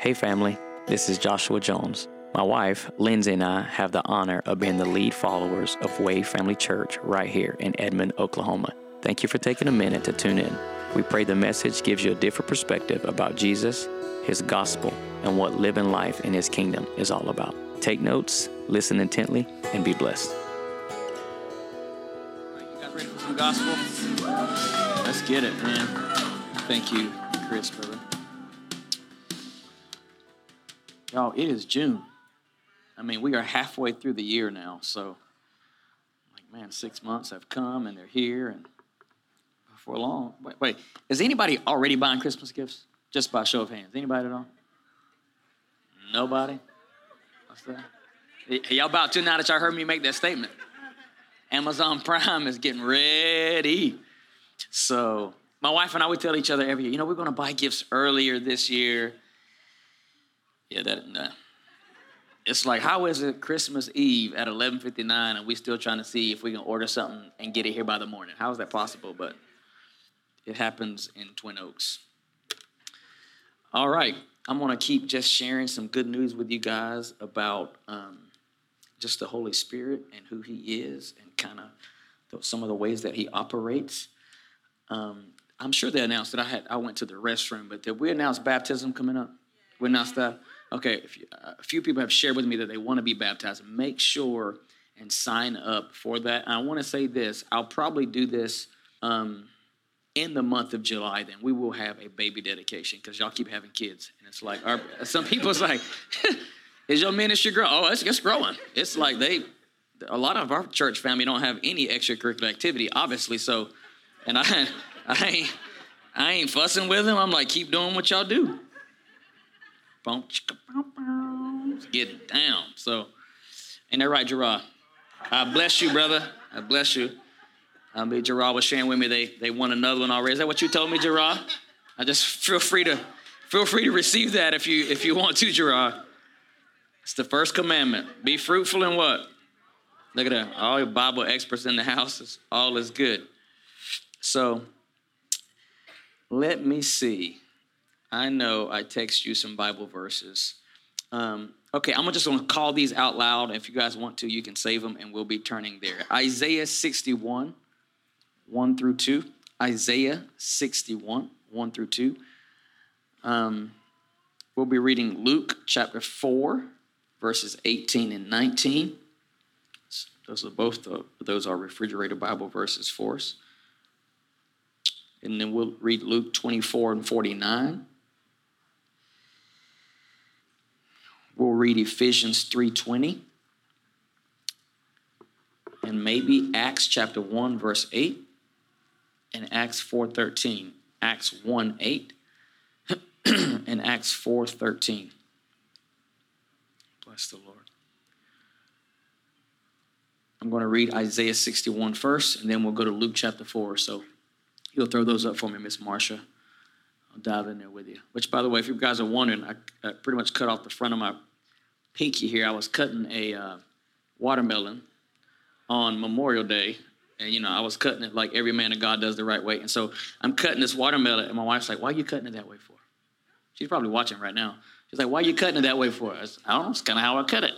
Hey, family, this is Joshua Jones. My wife, Lindsay, and I have the honor of being the lead followers of Wave Family Church right here in Edmond, Oklahoma. Thank you for taking a minute to tune in. We pray the message gives you a different perspective about Jesus, His gospel, and what living life in His kingdom is all about. Take notes, listen intently, and be blessed. You guys ready for some gospel? Let's get it, man. Thank you, Chris, brother. Y'all, it is June. I mean, we are halfway through the year now, so like, man, six months have come and they're here, and before long. Wait, wait, is anybody already buying Christmas gifts? Just by show of hands, anybody at all? Nobody. What's that? Y'all about to now that y'all heard me make that statement. Amazon Prime is getting ready. So my wife and I would tell each other every year, you know, we're going to buy gifts earlier this year. Yeah, that. It's like, how is it Christmas Eve at 11:59 and we still trying to see if we can order something and get it here by the morning? How is that possible? But it happens in Twin Oaks. All right, I'm going to keep just sharing some good news with you guys about um, just the Holy Spirit and who He is and kind of some of the ways that He operates. Um, I'm sure they announced that I had I went to the restroom, but did we announce baptism coming up? We announced that. Okay, you, uh, a few people have shared with me that they want to be baptized. Make sure and sign up for that. And I want to say this: I'll probably do this um, in the month of July. Then we will have a baby dedication because y'all keep having kids, and it's like our, some people's like, "Is your ministry growing?" Oh, it's, it's growing. It's like they. A lot of our church family don't have any extracurricular activity, obviously. So, and I, I ain't, I ain't fussing with them. I'm like, keep doing what y'all do. Get down. So, ain't that right, Gerard? I bless you, brother. I bless you. I mean, Gerard was sharing with me they they won another one already. Is that what you told me, Gerard? I just feel free to feel free to receive that if you if you want to, Gerard. It's the first commandment. Be fruitful in what? Look at that. All your Bible experts in the house. is all is good. So let me see. I know I text you some Bible verses. Um, okay, I'm just going to call these out loud. If you guys want to, you can save them, and we'll be turning there. Isaiah 61, 1 through 2. Isaiah 61, 1 through 2. Um, we'll be reading Luke chapter 4, verses 18 and 19. Those are both the, those are refrigerator Bible verses for us. And then we'll read Luke 24 and 49. We'll read Ephesians 3:20 and maybe Acts chapter 1 verse 8 and Acts 4:13. Acts 1 8 and Acts 4:13. Bless the Lord. I'm going to read Isaiah 61 first, and then we'll go to Luke chapter 4. So you'll throw those up for me, Miss Marsha. I'll dive in there with you. Which, by the way, if you guys are wondering, I, I pretty much cut off the front of my pinky here. I was cutting a uh, watermelon on Memorial Day, and you know I was cutting it like every man of God does the right way. And so I'm cutting this watermelon, and my wife's like, "Why are you cutting it that way for?" She's probably watching right now. She's like, "Why are you cutting it that way for?" Said, I don't know. It's kind of how I cut it.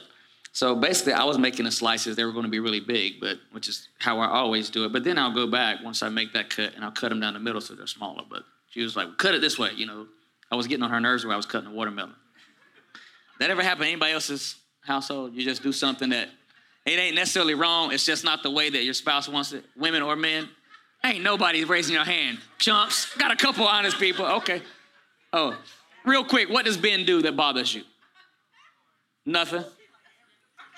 So basically, I was making the slices. They were going to be really big, but which is how I always do it. But then I'll go back once I make that cut, and I'll cut them down the middle so they're smaller. But she was like, "Cut it this way," you know. I was getting on her nerves where I was cutting the watermelon. That ever happen in anybody else's household? You just do something that it ain't necessarily wrong. It's just not the way that your spouse wants it. Women or men. Ain't nobody raising your hand. Chumps. Got a couple honest people. Okay. Oh, real quick, what does Ben do that bothers you? Nothing.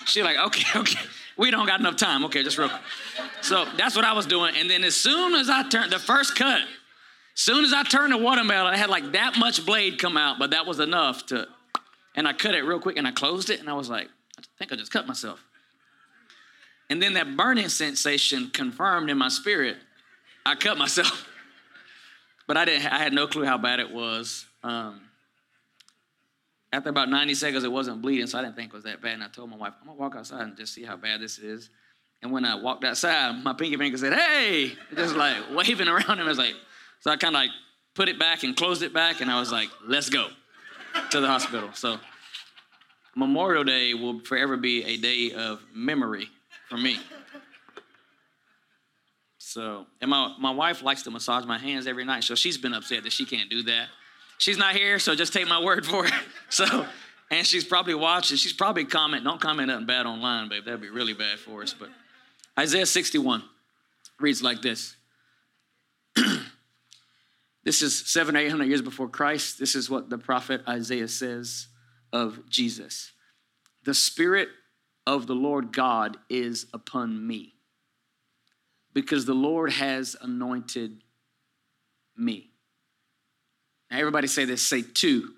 She like, okay, okay. We don't got enough time. Okay, just real quick. So that's what I was doing. And then as soon as I turned the first cut, soon as I turned the watermelon, I had like that much blade come out, but that was enough to and I cut it real quick and I closed it and I was like, I think I just cut myself. And then that burning sensation confirmed in my spirit, I cut myself. but I didn't I had no clue how bad it was. Um, after about 90 seconds, it wasn't bleeding, so I didn't think it was that bad. And I told my wife, I'm gonna walk outside and just see how bad this is. And when I walked outside, my pinky finger said, Hey, just like waving around him. I was like, so I kind of like put it back and closed it back, and I was like, Let's go. To the hospital. So Memorial Day will forever be a day of memory for me. So, and my, my wife likes to massage my hands every night, so she's been upset that she can't do that. She's not here, so just take my word for it. So, and she's probably watching. She's probably comment. Don't comment nothing bad online, babe. That'd be really bad for us. But Isaiah 61 reads like this. This is seven, or eight hundred years before Christ. This is what the prophet Isaiah says of Jesus. The Spirit of the Lord God is upon me because the Lord has anointed me. Now, everybody say this, say two.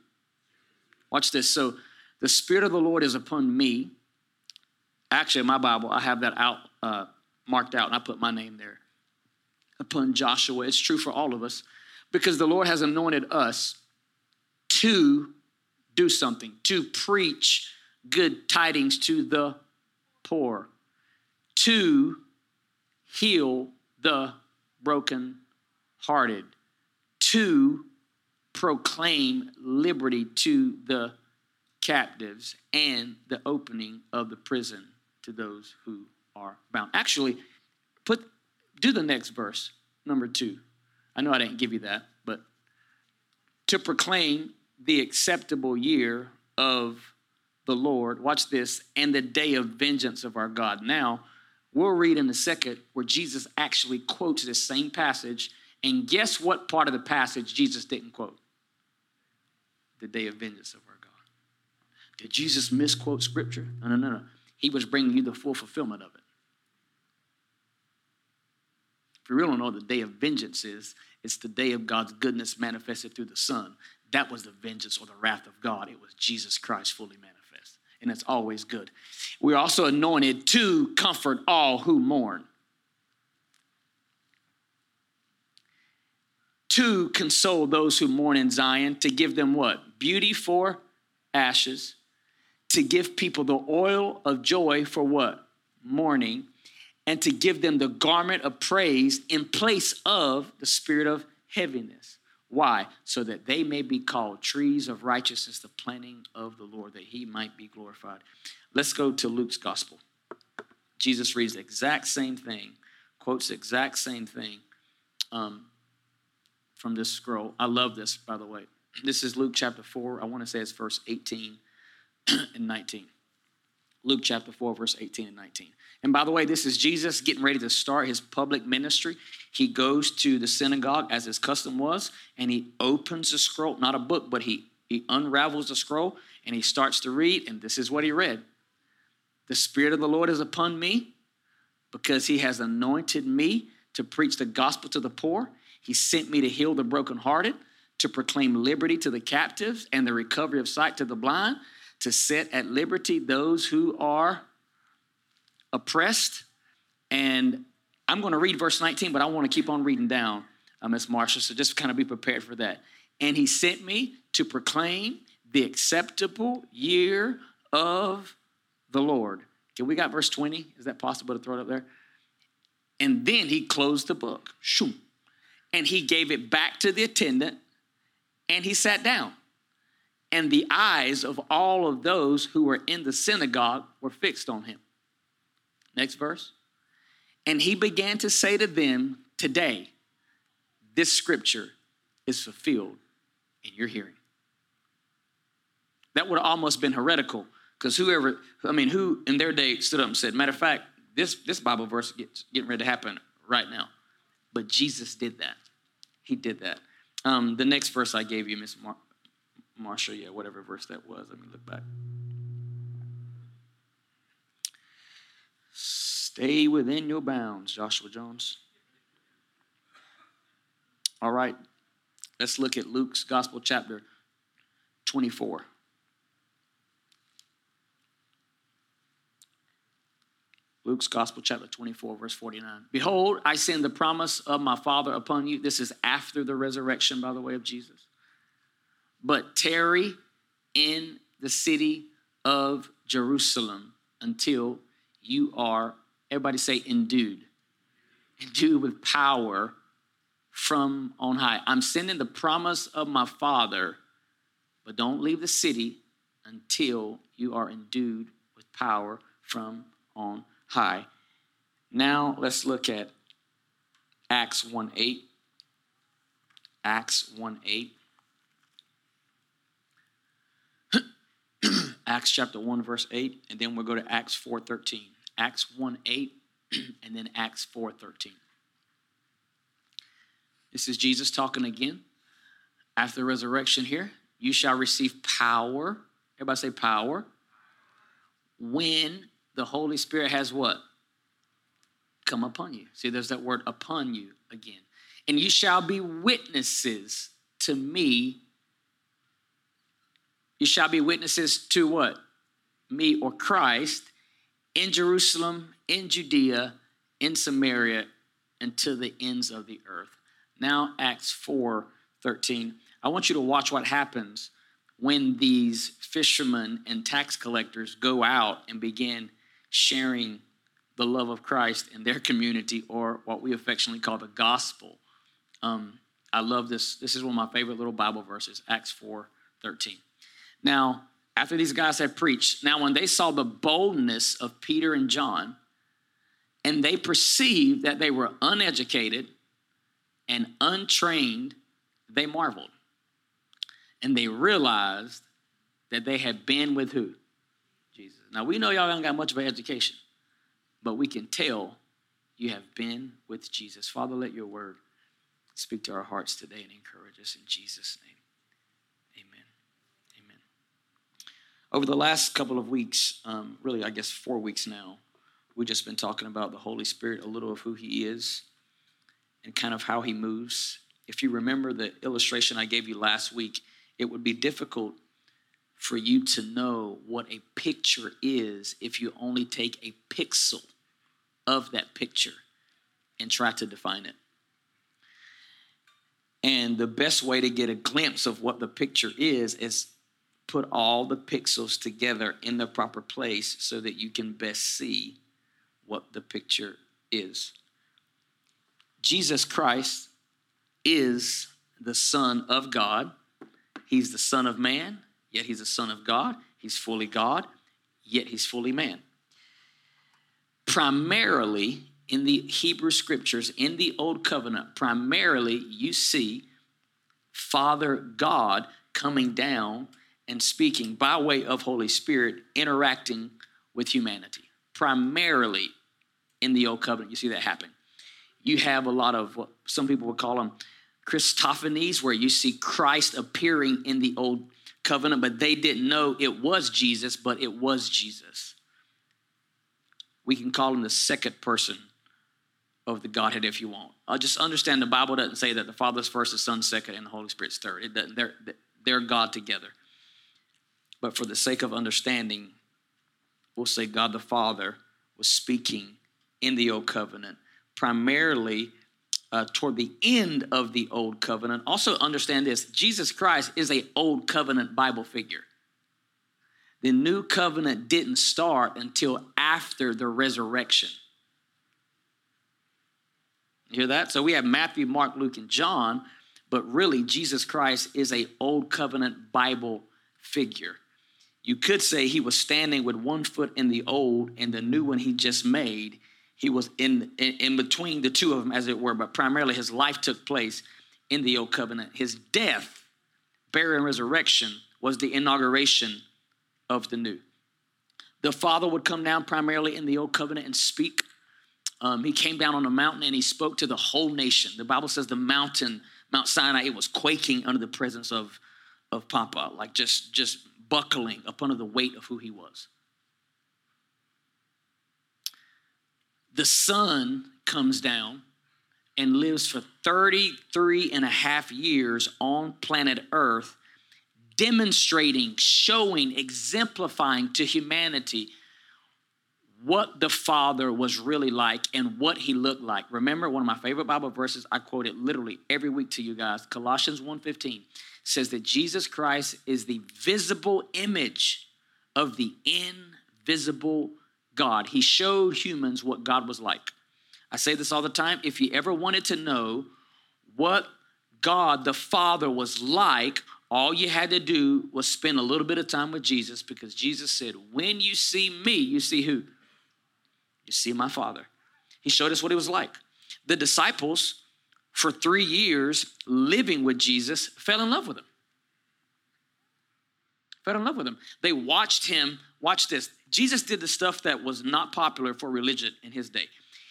Watch this. So, the Spirit of the Lord is upon me. Actually, in my Bible, I have that out, uh, marked out, and I put my name there. Upon Joshua. It's true for all of us because the Lord has anointed us to do something, to preach good tidings to the poor, to heal the broken hearted, to proclaim liberty to the captives and the opening of the prison to those who are bound. Actually, put do the next verse, number 2. I know I didn't give you that, but to proclaim the acceptable year of the Lord, watch this, and the day of vengeance of our God. Now, we'll read in a second where Jesus actually quotes this same passage. And guess what part of the passage Jesus didn't quote? The day of vengeance of our God. Did Jesus misquote scripture? No, no, no, no. He was bringing you the full fulfillment of it. If you really don't know what the day of vengeance is, it's the day of God's goodness manifested through the Son. That was the vengeance or the wrath of God. It was Jesus Christ fully manifest. And it's always good. We're also anointed to comfort all who mourn. To console those who mourn in Zion, to give them what? Beauty for ashes, to give people the oil of joy for what? Mourning, and to give them the garment of praise in place of the spirit of heaviness. Why? So that they may be called trees of righteousness, the planting of the Lord, that he might be glorified. Let's go to Luke's gospel. Jesus reads the exact same thing, quotes the exact same thing um, from this scroll. I love this, by the way. This is Luke chapter 4. I want to say it's verse 18 and 19. Luke chapter 4, verse 18 and 19. And by the way, this is Jesus getting ready to start his public ministry. He goes to the synagogue as his custom was, and he opens the scroll, not a book, but he, he unravels the scroll and he starts to read. And this is what he read The Spirit of the Lord is upon me because he has anointed me to preach the gospel to the poor. He sent me to heal the brokenhearted, to proclaim liberty to the captives and the recovery of sight to the blind, to set at liberty those who are oppressed. And I'm going to read verse 19, but I want to keep on reading down, uh, Miss Marsha, so just kind of be prepared for that. And he sent me to proclaim the acceptable year of the Lord. Okay, we got verse 20. Is that possible to throw it up there? And then he closed the book. And he gave it back to the attendant and he sat down. And the eyes of all of those who were in the synagogue were fixed on him. Next verse. And he began to say to them, Today, this scripture is fulfilled in your hearing. That would have almost been heretical because whoever, I mean, who in their day stood up and said, Matter of fact, this, this Bible verse getting ready to happen right now. But Jesus did that. He did that. Um, the next verse I gave you, Miss Mar- Marsha, yeah, whatever verse that was. Let me look back. Stay within your bounds, Joshua Jones. All right, let's look at Luke's Gospel, chapter 24. Luke's Gospel, chapter 24, verse 49. Behold, I send the promise of my Father upon you. This is after the resurrection, by the way, of Jesus. But tarry in the city of Jerusalem until you are, everybody say, endued. Endued with power from on high. I'm sending the promise of my Father but don't leave the city until you are endued with power from on high. Now let's look at Acts 1 8. Acts 1 8. Acts chapter 1, verse 8, and then we'll go to Acts 4 13. Acts 1 8, and then Acts 4 13. This is Jesus talking again. After the resurrection here, you shall receive power. Everybody say power. When the Holy Spirit has what? Come upon you. See, there's that word upon you again. And you shall be witnesses to me. You shall be witnesses to what? Me or Christ in Jerusalem, in Judea, in Samaria, and to the ends of the earth. Now, Acts 4 13. I want you to watch what happens when these fishermen and tax collectors go out and begin sharing the love of Christ in their community, or what we affectionately call the gospel. Um, I love this. This is one of my favorite little Bible verses, Acts 4 13. Now, after these guys had preached, now when they saw the boldness of Peter and John, and they perceived that they were uneducated and untrained, they marveled. And they realized that they had been with who? Jesus. Now we know y'all don't got much of an education, but we can tell you have been with Jesus. Father, let your word speak to our hearts today and encourage us in Jesus' name. Over the last couple of weeks, um, really, I guess four weeks now, we've just been talking about the Holy Spirit, a little of who He is, and kind of how He moves. If you remember the illustration I gave you last week, it would be difficult for you to know what a picture is if you only take a pixel of that picture and try to define it. And the best way to get a glimpse of what the picture is is put all the pixels together in the proper place so that you can best see what the picture is. Jesus Christ is the Son of God. He's the Son of Man, yet He's the Son of God. He's fully God, yet He's fully man. Primarily in the Hebrew scriptures, in the Old Covenant, primarily you see Father God coming down and speaking by way of Holy Spirit, interacting with humanity. Primarily in the Old Covenant, you see that happen. You have a lot of what some people would call them Christophanies, where you see Christ appearing in the Old Covenant, but they didn't know it was Jesus, but it was Jesus. We can call him the second person of the Godhead if you want. I'll just understand the Bible doesn't say that the Father's first, the Son's second, and the Holy Spirit's third. It doesn't, they're, they're God together. But for the sake of understanding, we'll say God the Father was speaking in the Old Covenant, primarily uh, toward the end of the Old Covenant. Also, understand this Jesus Christ is a Old Covenant Bible figure. The New Covenant didn't start until after the resurrection. You hear that? So we have Matthew, Mark, Luke, and John, but really Jesus Christ is a old covenant Bible figure. You could say he was standing with one foot in the old and the new one he just made. He was in, in, in between the two of them, as it were, but primarily his life took place in the old covenant. His death, burial, and resurrection was the inauguration of the new. The Father would come down primarily in the old covenant and speak um, he came down on a mountain and he spoke to the whole nation. The Bible says the mountain, Mount Sinai, it was quaking under the presence of, of Papa, like just, just buckling up under the weight of who he was. The Son comes down and lives for 33 and a half years on planet Earth, demonstrating, showing, exemplifying to humanity what the Father was really like and what he looked like. Remember, one of my favorite Bible verses, I quote it literally every week to you guys. Colossians 1:15 says that Jesus Christ is the visible image of the invisible God. He showed humans what God was like. I say this all the time. If you ever wanted to know what God the Father was like, All you had to do was spend a little bit of time with Jesus because Jesus said, When you see me, you see who? You see my Father. He showed us what he was like. The disciples, for three years living with Jesus, fell in love with him. Fell in love with him. They watched him. Watch this. Jesus did the stuff that was not popular for religion in his day.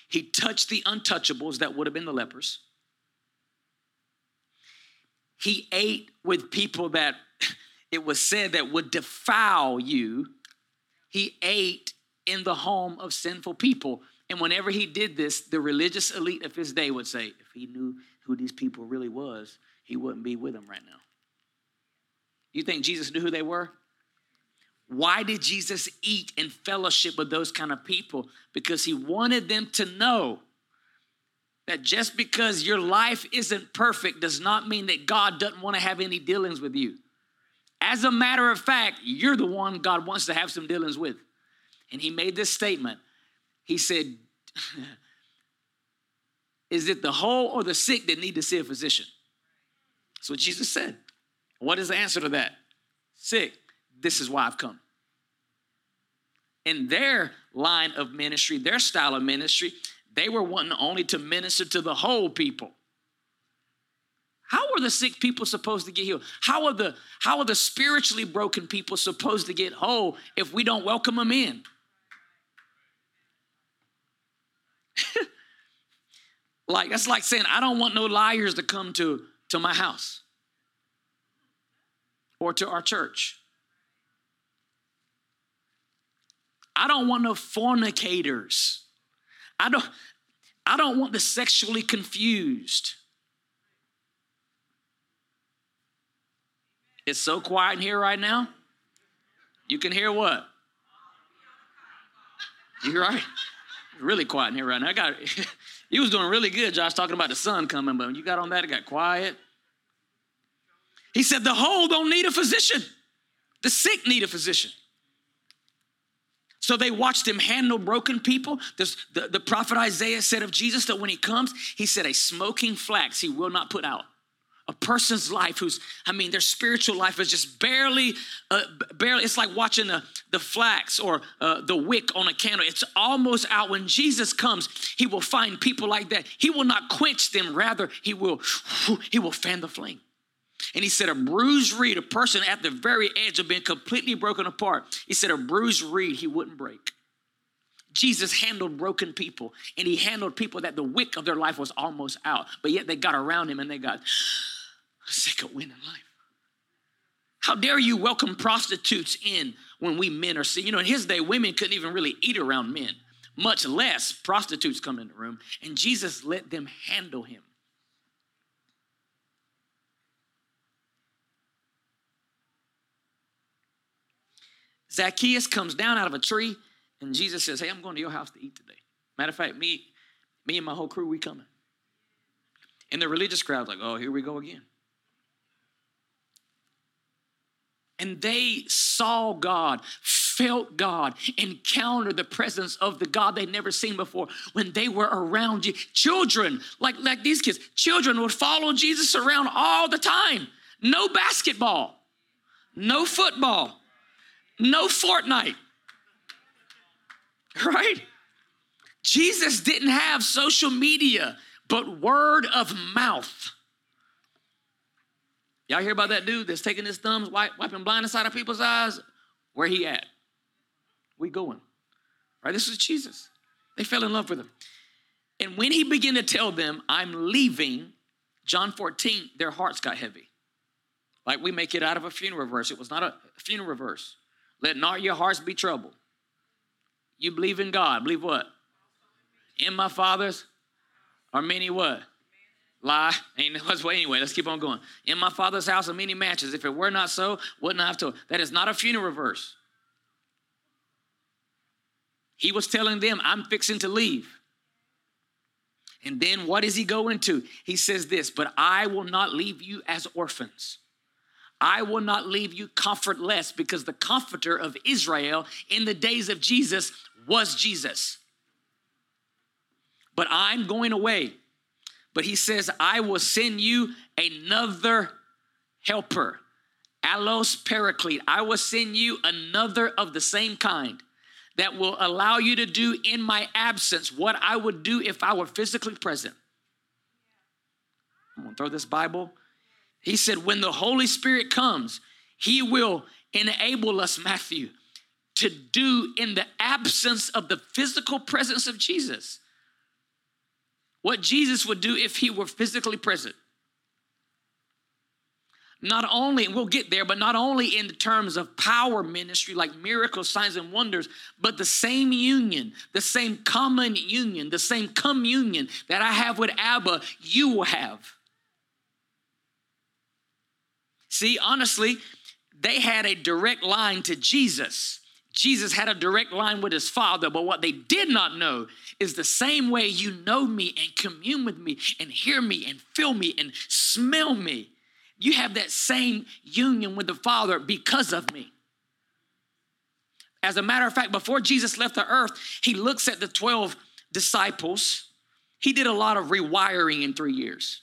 He touched the untouchables that would have been the lepers. He ate with people that it was said that would defile you. He ate in the home of sinful people. And whenever he did this, the religious elite of his day would say, if he knew who these people really was, he wouldn't be with them right now. You think Jesus knew who they were? Why did Jesus eat and fellowship with those kind of people? Because he wanted them to know that just because your life isn't perfect does not mean that God doesn't want to have any dealings with you. As a matter of fact, you're the one God wants to have some dealings with. And he made this statement. He said, Is it the whole or the sick that need to see a physician? That's what Jesus said. What is the answer to that? Sick. This is why I've come. In their line of ministry, their style of ministry, they were wanting only to minister to the whole people. How are the sick people supposed to get healed? How are the how are the spiritually broken people supposed to get whole if we don't welcome them in? like that's like saying I don't want no liars to come to to my house or to our church. I don't want no fornicators. I don't, I don't want the sexually confused. It's so quiet in here right now. You can hear what? You're right. Really quiet in here right now. I got you was doing really good, Josh, talking about the Son coming, but when you got on that, it got quiet. He said, the whole don't need a physician. The sick need a physician. So they watched him handle broken people. This, the, the prophet Isaiah said of Jesus that when he comes, he said, A smoking flax he will not put out. A person's life who's, I mean, their spiritual life is just barely, uh, barely, it's like watching the, the flax or uh, the wick on a candle. It's almost out. When Jesus comes, he will find people like that. He will not quench them, rather, he will, he will fan the flame. And he said, a bruised reed, a person at the very edge of being completely broken apart, he said, a bruised reed he wouldn't break. Jesus handled broken people, and he handled people that the wick of their life was almost out, but yet they got around him and they got sick of winning life. How dare you welcome prostitutes in when we men are seeing? You know, in his day, women couldn't even really eat around men, much less prostitutes come in the room, and Jesus let them handle him. Zacchaeus comes down out of a tree, and Jesus says, Hey, I'm going to your house to eat today. Matter of fact, me, me and my whole crew, we coming. And the religious crowd's like, oh, here we go again. And they saw God, felt God, encountered the presence of the God they'd never seen before when they were around you. Children, like, like these kids, children would follow Jesus around all the time. No basketball, no football, no Fortnite. Right? Jesus didn't have social media, but word of mouth. Y'all hear about that dude that's taking his thumbs, wiping blind inside of people's eyes? Where he at? We going. Right? This is Jesus. They fell in love with him. And when he began to tell them, I'm leaving, John 14, their hearts got heavy. Like we make it out of a funeral verse. It was not a funeral verse. Let not your hearts be troubled. You believe in God. Believe what? In my father's are many what? Lie. Ain't what's well, anyway, let's keep on going. In my father's house are many mansions. If it were not so, wouldn't I have told. That is not a funeral verse. He was telling them, I'm fixing to leave. And then what does he go into? He says this, but I will not leave you as orphans. I will not leave you comfortless because the comforter of Israel in the days of Jesus was Jesus. But I'm going away. But he says, I will send you another helper. allos paraclete. I will send you another of the same kind that will allow you to do in my absence what I would do if I were physically present. I'm gonna throw this Bible. He said, when the Holy Spirit comes, he will enable us, Matthew, to do in the absence of the physical presence of Jesus what Jesus would do if he were physically present. Not only, we'll get there, but not only in the terms of power ministry, like miracles, signs, and wonders, but the same union, the same common union, the same communion that I have with Abba, you will have. See, honestly, they had a direct line to Jesus. Jesus had a direct line with his Father, but what they did not know is the same way you know me and commune with me and hear me and feel me and smell me. You have that same union with the Father because of me. As a matter of fact, before Jesus left the earth, he looks at the 12 disciples. He did a lot of rewiring in three years.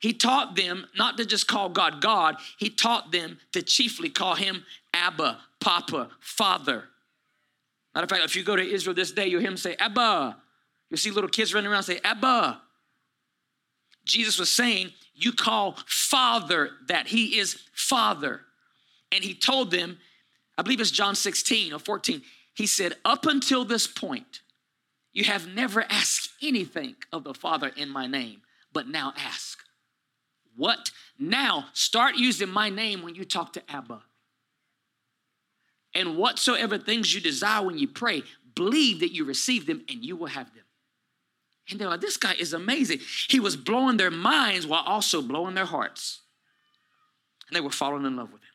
He taught them not to just call God God, he taught them to chiefly call him Abba, Papa, Father. Matter of fact, if you go to Israel this day, you'll hear him say, Abba. You'll see little kids running around say, Abba. Jesus was saying, You call Father that He is Father. And He told them, I believe it's John 16 or 14, He said, Up until this point, you have never asked anything of the Father in my name, but now ask. What? Now start using my name when you talk to Abba. And whatsoever things you desire when you pray, believe that you receive them and you will have them. And they're like, this guy is amazing. He was blowing their minds while also blowing their hearts. And they were falling in love with him.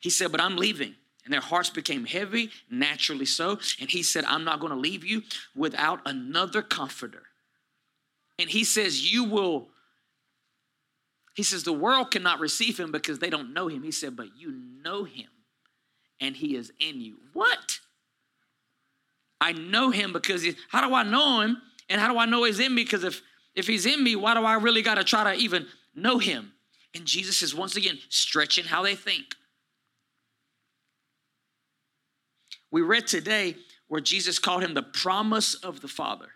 He said, But I'm leaving. And their hearts became heavy, naturally so. And he said, I'm not going to leave you without another comforter. And he says, You will he says, The world cannot receive him because they don't know him. He said, But you know him and he is in you. What? I know him because he, how do I know him? And how do I know he's in me? Because if, if he's in me, why do I really got to try to even know him? And Jesus is once again stretching how they think. We read today where Jesus called him the promise of the Father.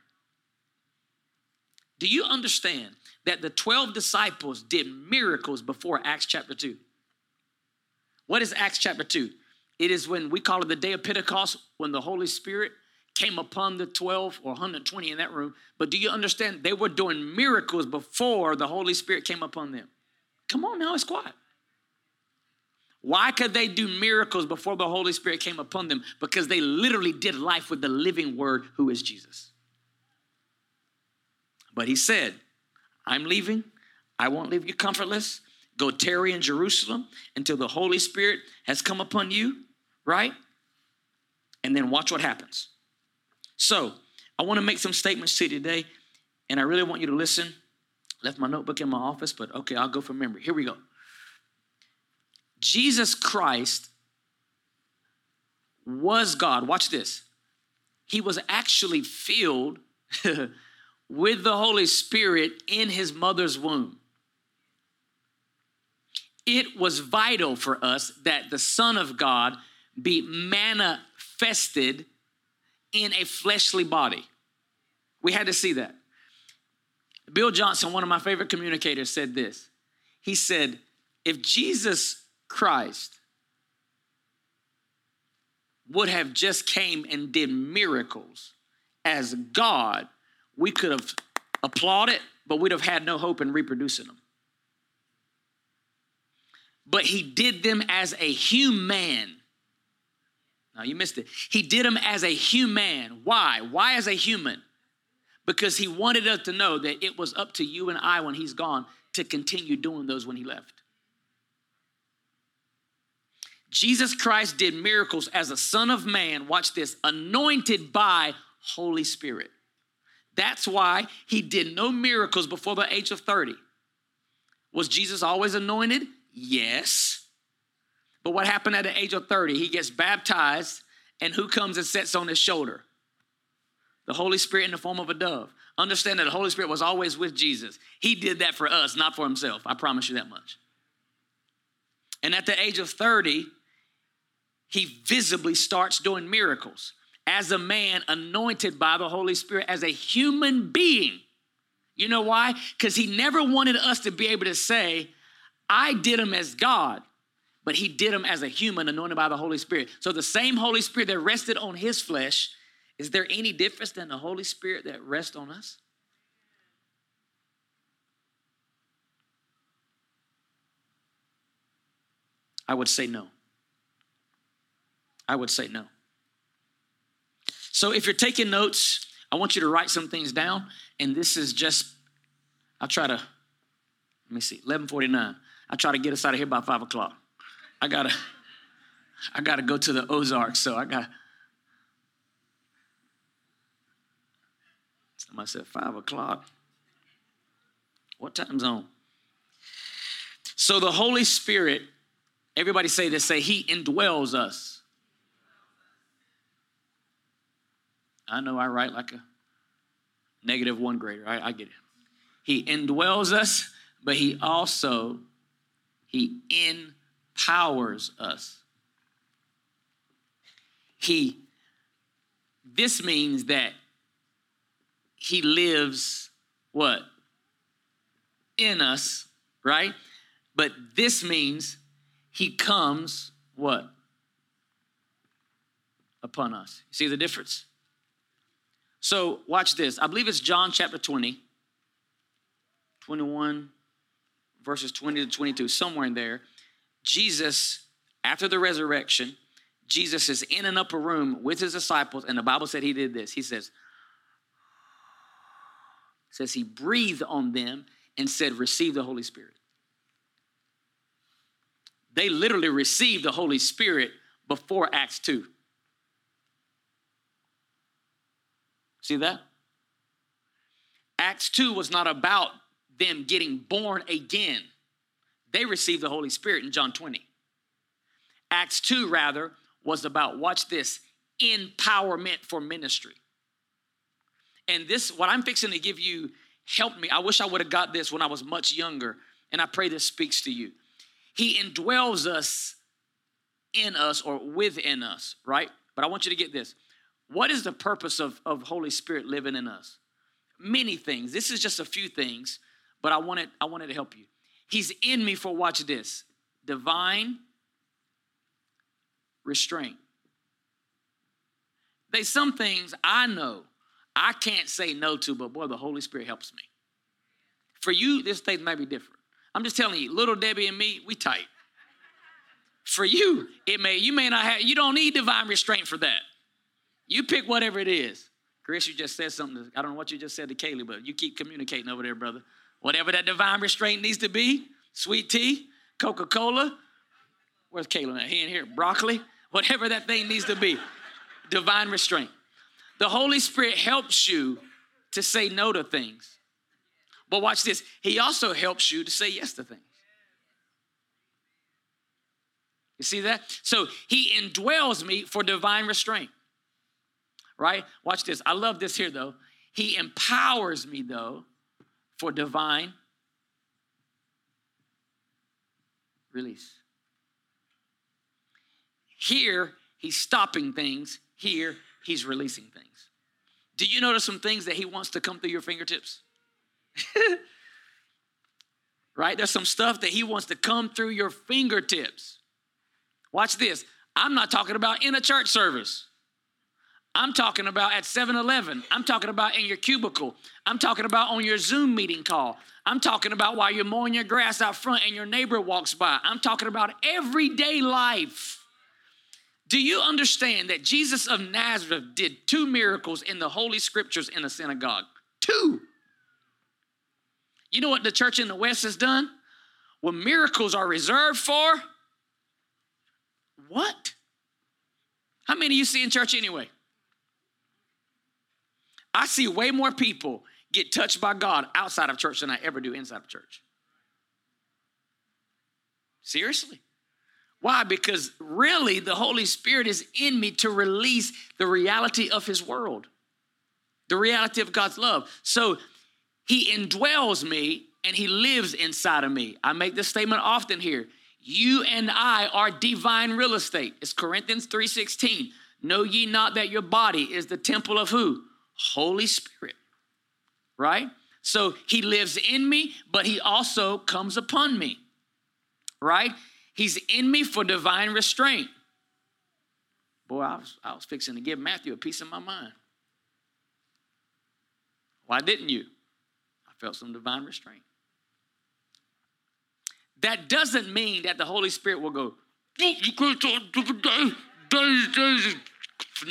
Do you understand that the 12 disciples did miracles before Acts chapter 2? What is Acts chapter 2? It is when we call it the day of Pentecost, when the Holy Spirit came upon the 12 or 120 in that room. But do you understand? They were doing miracles before the Holy Spirit came upon them. Come on now, it's quiet. Why could they do miracles before the Holy Spirit came upon them? Because they literally did life with the living word who is Jesus. But he said, I'm leaving. I won't leave you comfortless. Go tarry in Jerusalem until the Holy Spirit has come upon you, right? And then watch what happens. So, I want to make some statements to you today, and I really want you to listen. Left my notebook in my office, but okay, I'll go from memory. Here we go. Jesus Christ was God. Watch this. He was actually filled with the Holy Spirit in his mother's womb. It was vital for us that the Son of God be manifested in a fleshly body. We had to see that. Bill Johnson, one of my favorite communicators, said this. He said, if Jesus Christ would have just came and did miracles as God, we could have applauded, but we'd have had no hope in reproducing them. But he did them as a human. Now you missed it. He did them as a human. Why? Why as a human? Because he wanted us to know that it was up to you and I when he's gone to continue doing those when he left. Jesus Christ did miracles as a son of man, watch this, anointed by Holy Spirit. That's why he did no miracles before the age of 30. Was Jesus always anointed? Yes. But what happened at the age of 30? He gets baptized, and who comes and sits on his shoulder? The Holy Spirit in the form of a dove. Understand that the Holy Spirit was always with Jesus. He did that for us, not for himself. I promise you that much. And at the age of 30, he visibly starts doing miracles as a man anointed by the Holy Spirit, as a human being. You know why? Because he never wanted us to be able to say, I did him as God, but he did him as a human anointed by the Holy Spirit. So the same Holy Spirit that rested on his flesh, is there any difference than the Holy Spirit that rests on us? I would say no. I would say no. So if you're taking notes, I want you to write some things down. And this is just, I'll try to, let me see, 1149. I try to get us out of here by five o'clock. I gotta, I gotta go to the Ozarks, so I got. Somebody said five o'clock. What time zone? So the Holy Spirit, everybody say this, say He indwells us. I know I write like a negative one grader. I, I get it. He indwells us, but he also he empowers us. He this means that he lives what? In us, right? But this means he comes what? Upon us. See the difference? So watch this. I believe it's John chapter 20, 21, verses 20 to 22, somewhere in there. Jesus, after the resurrection, Jesus is in an upper room with his disciples, and the Bible said he did this. He says, says he breathed on them and said, Receive the Holy Spirit. They literally received the Holy Spirit before Acts 2. See that? Acts 2 was not about them getting born again. They received the Holy Spirit in John 20. Acts 2, rather, was about, watch this, empowerment for ministry. And this, what I'm fixing to give you, helped me. I wish I would have got this when I was much younger, and I pray this speaks to you. He indwells us in us or within us, right? But I want you to get this. What is the purpose of, of Holy Spirit living in us? Many things. This is just a few things, but I wanted, I wanted to help you. He's in me for, watch this, divine restraint. There's some things I know I can't say no to, but boy, the Holy Spirit helps me. For you, this thing might be different. I'm just telling you, little Debbie and me, we tight. For you, it may, you may not have, you don't need divine restraint for that. You pick whatever it is. Chris, you just said something. I don't know what you just said to Kaylee, but you keep communicating over there, brother. Whatever that divine restraint needs to be, sweet tea, Coca Cola. Where's Kayla at? He in here. Broccoli. Whatever that thing needs to be. Divine restraint. The Holy Spirit helps you to say no to things. But watch this. He also helps you to say yes to things. You see that? So he indwells me for divine restraint right? Watch this. I love this here, though. He empowers me, though, for divine release. Here, he's stopping things. Here, he's releasing things. Do you notice some things that he wants to come through your fingertips? right? There's some stuff that he wants to come through your fingertips. Watch this. I'm not talking about in a church service. I'm talking about at 7 Eleven. I'm talking about in your cubicle. I'm talking about on your Zoom meeting call. I'm talking about while you're mowing your grass out front and your neighbor walks by. I'm talking about everyday life. Do you understand that Jesus of Nazareth did two miracles in the Holy Scriptures in a synagogue? Two. You know what the church in the West has done? When miracles are reserved for what? How many you see in church anyway? I see way more people get touched by God outside of church than I ever do inside of church. Seriously. Why? Because really the Holy Spirit is in me to release the reality of His world, the reality of God's love. So He indwells me and He lives inside of me. I make this statement often here. You and I are divine real estate. It's Corinthians 3:16. Know ye not that your body is the temple of who? Holy Spirit. Right? So he lives in me, but he also comes upon me. Right? He's in me for divine restraint. Boy, I was, I was fixing to give Matthew a piece of my mind. Why didn't you? I felt some divine restraint. That doesn't mean that the Holy Spirit will go,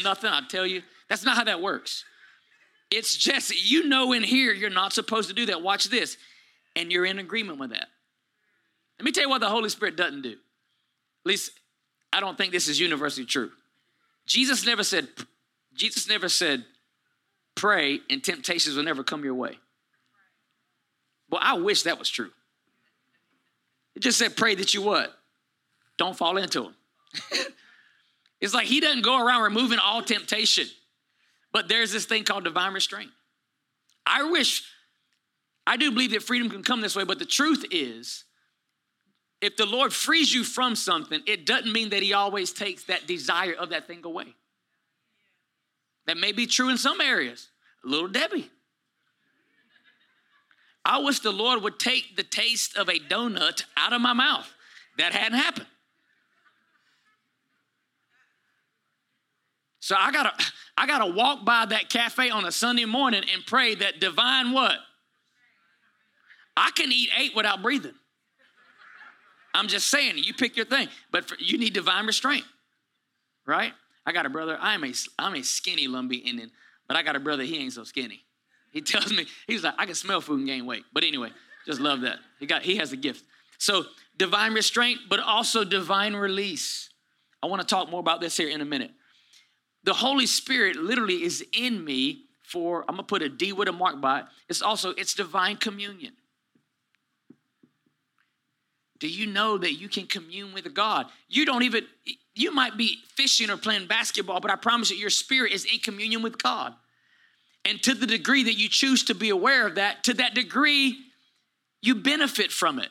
nothing, I tell you. That's not how that works. It's just, you know, in here, you're not supposed to do that. Watch this. And you're in agreement with that. Let me tell you what the Holy Spirit doesn't do. At least, I don't think this is universally true. Jesus never said, Jesus never said, pray and temptations will never come your way. Well, I wish that was true. It just said, pray that you what? Don't fall into them. it's like he doesn't go around removing all temptation. But there's this thing called divine restraint. I wish, I do believe that freedom can come this way, but the truth is, if the Lord frees you from something, it doesn't mean that He always takes that desire of that thing away. That may be true in some areas. Little Debbie. I wish the Lord would take the taste of a donut out of my mouth. That hadn't happened. So I gotta, I gotta walk by that cafe on a Sunday morning and pray that divine what? I can eat eight without breathing. I'm just saying, you pick your thing, but for, you need divine restraint, right? I got a brother. I'm a I'm a skinny lumpy Indian, but I got a brother. He ain't so skinny. He tells me he's like I can smell food and gain weight. But anyway, just love that. He got he has a gift. So divine restraint, but also divine release. I want to talk more about this here in a minute. The Holy Spirit literally is in me for I'm gonna put a D with a mark by it. It's also it's divine communion. Do you know that you can commune with God? You don't even, you might be fishing or playing basketball, but I promise you, your spirit is in communion with God. And to the degree that you choose to be aware of that, to that degree, you benefit from it.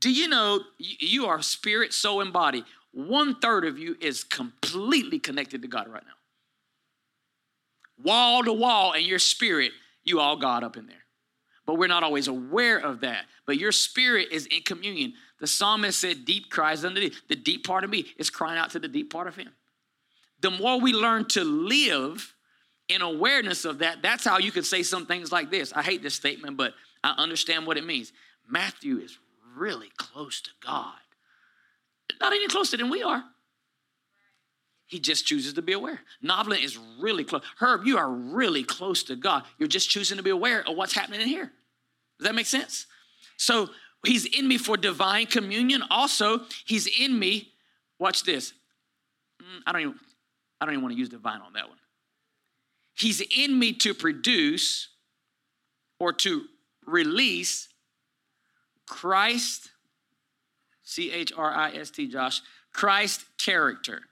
Do you know you are spirit, soul, and body? One third of you is completely connected to God right now. Wall to wall, and your spirit, you all God up in there but we're not always aware of that. But your spirit is in communion. The psalmist said, Deep cries unto thee. The deep part of me is crying out to the deep part of him. The more we learn to live in awareness of that, that's how you can say some things like this. I hate this statement, but I understand what it means. Matthew is really close to God. Not any closer than we are. He just chooses to be aware. Noblin is really close. Herb, you are really close to God. You're just choosing to be aware of what's happening in here. Does that make sense? So he's in me for divine communion. Also, he's in me. Watch this. Mm, I don't even, I don't even want to use divine on that one. He's in me to produce or to release Christ, C H R I S T, Josh, Christ character.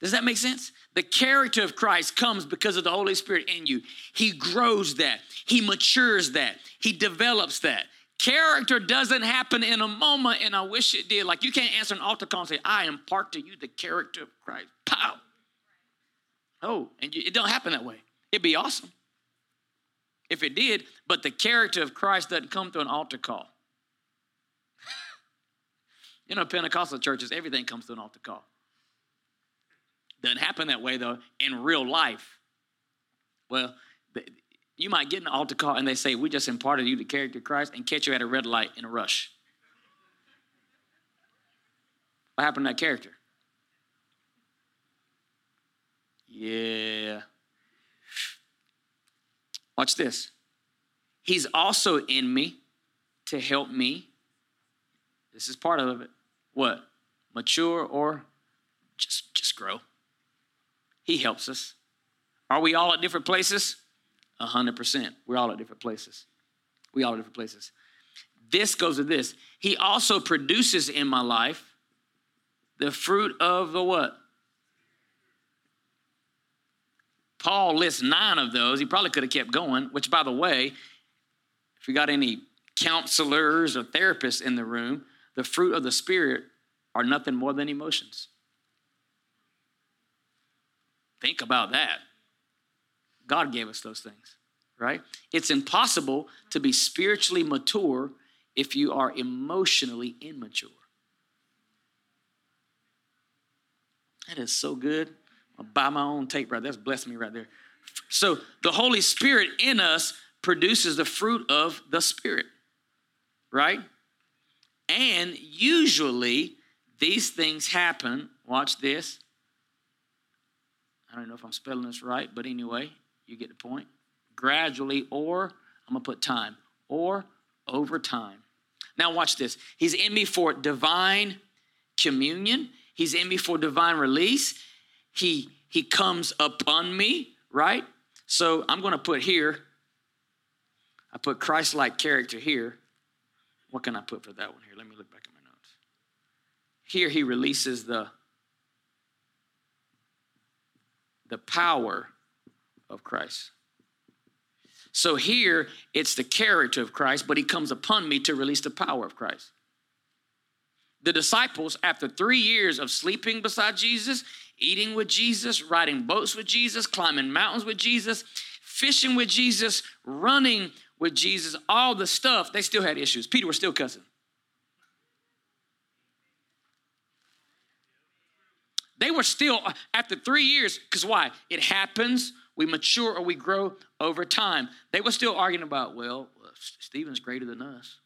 Does that make sense? The character of Christ comes because of the Holy Spirit in you. He grows that, He matures that, He develops that. Character doesn't happen in a moment, and I wish it did. Like you can't answer an altar call and say, I impart to you the character of Christ. Pow! Oh, and it don't happen that way. It'd be awesome if it did, but the character of Christ doesn't come through an altar call. You know, Pentecostal churches, everything comes through an altar call. Doesn't happen that way though in real life. Well, you might get an altar call and they say, We just imparted you the character of Christ and catch you at a red light in a rush. What happened to that character? Yeah. Watch this. He's also in me to help me. This is part of it. What? Mature or just just grow. He helps us. Are we all at different places? A hundred percent. We're all at different places. We all at different places. This goes to this. He also produces in my life the fruit of the what? Paul lists nine of those. He probably could have kept going, which, by the way, if you got any counselors or therapists in the room, the fruit of the Spirit are nothing more than emotions. Think about that. God gave us those things, right? It's impossible to be spiritually mature if you are emotionally immature. That is so good. I'll buy my own tape right. That's blessed me right there. So the Holy Spirit in us produces the fruit of the Spirit, right? And usually these things happen. Watch this. I don't know if I'm spelling this right, but anyway, you get the point. Gradually, or I'm going to put time, or over time. Now, watch this. He's in me for divine communion, He's in me for divine release. He, he comes upon me, right? So I'm going to put here, I put Christ like character here. What can I put for that one here? Let me look back at my notes. Here he releases the, the power of Christ. So here it's the character of Christ, but he comes upon me to release the power of Christ. The disciples, after three years of sleeping beside Jesus, eating with Jesus, riding boats with Jesus, climbing mountains with Jesus, fishing with Jesus, running with Jesus, all the stuff, they still had issues. Peter was still cussing. They were still, after three years, because why? It happens, we mature or we grow over time. They were still arguing about, well, Stephen's greater than us.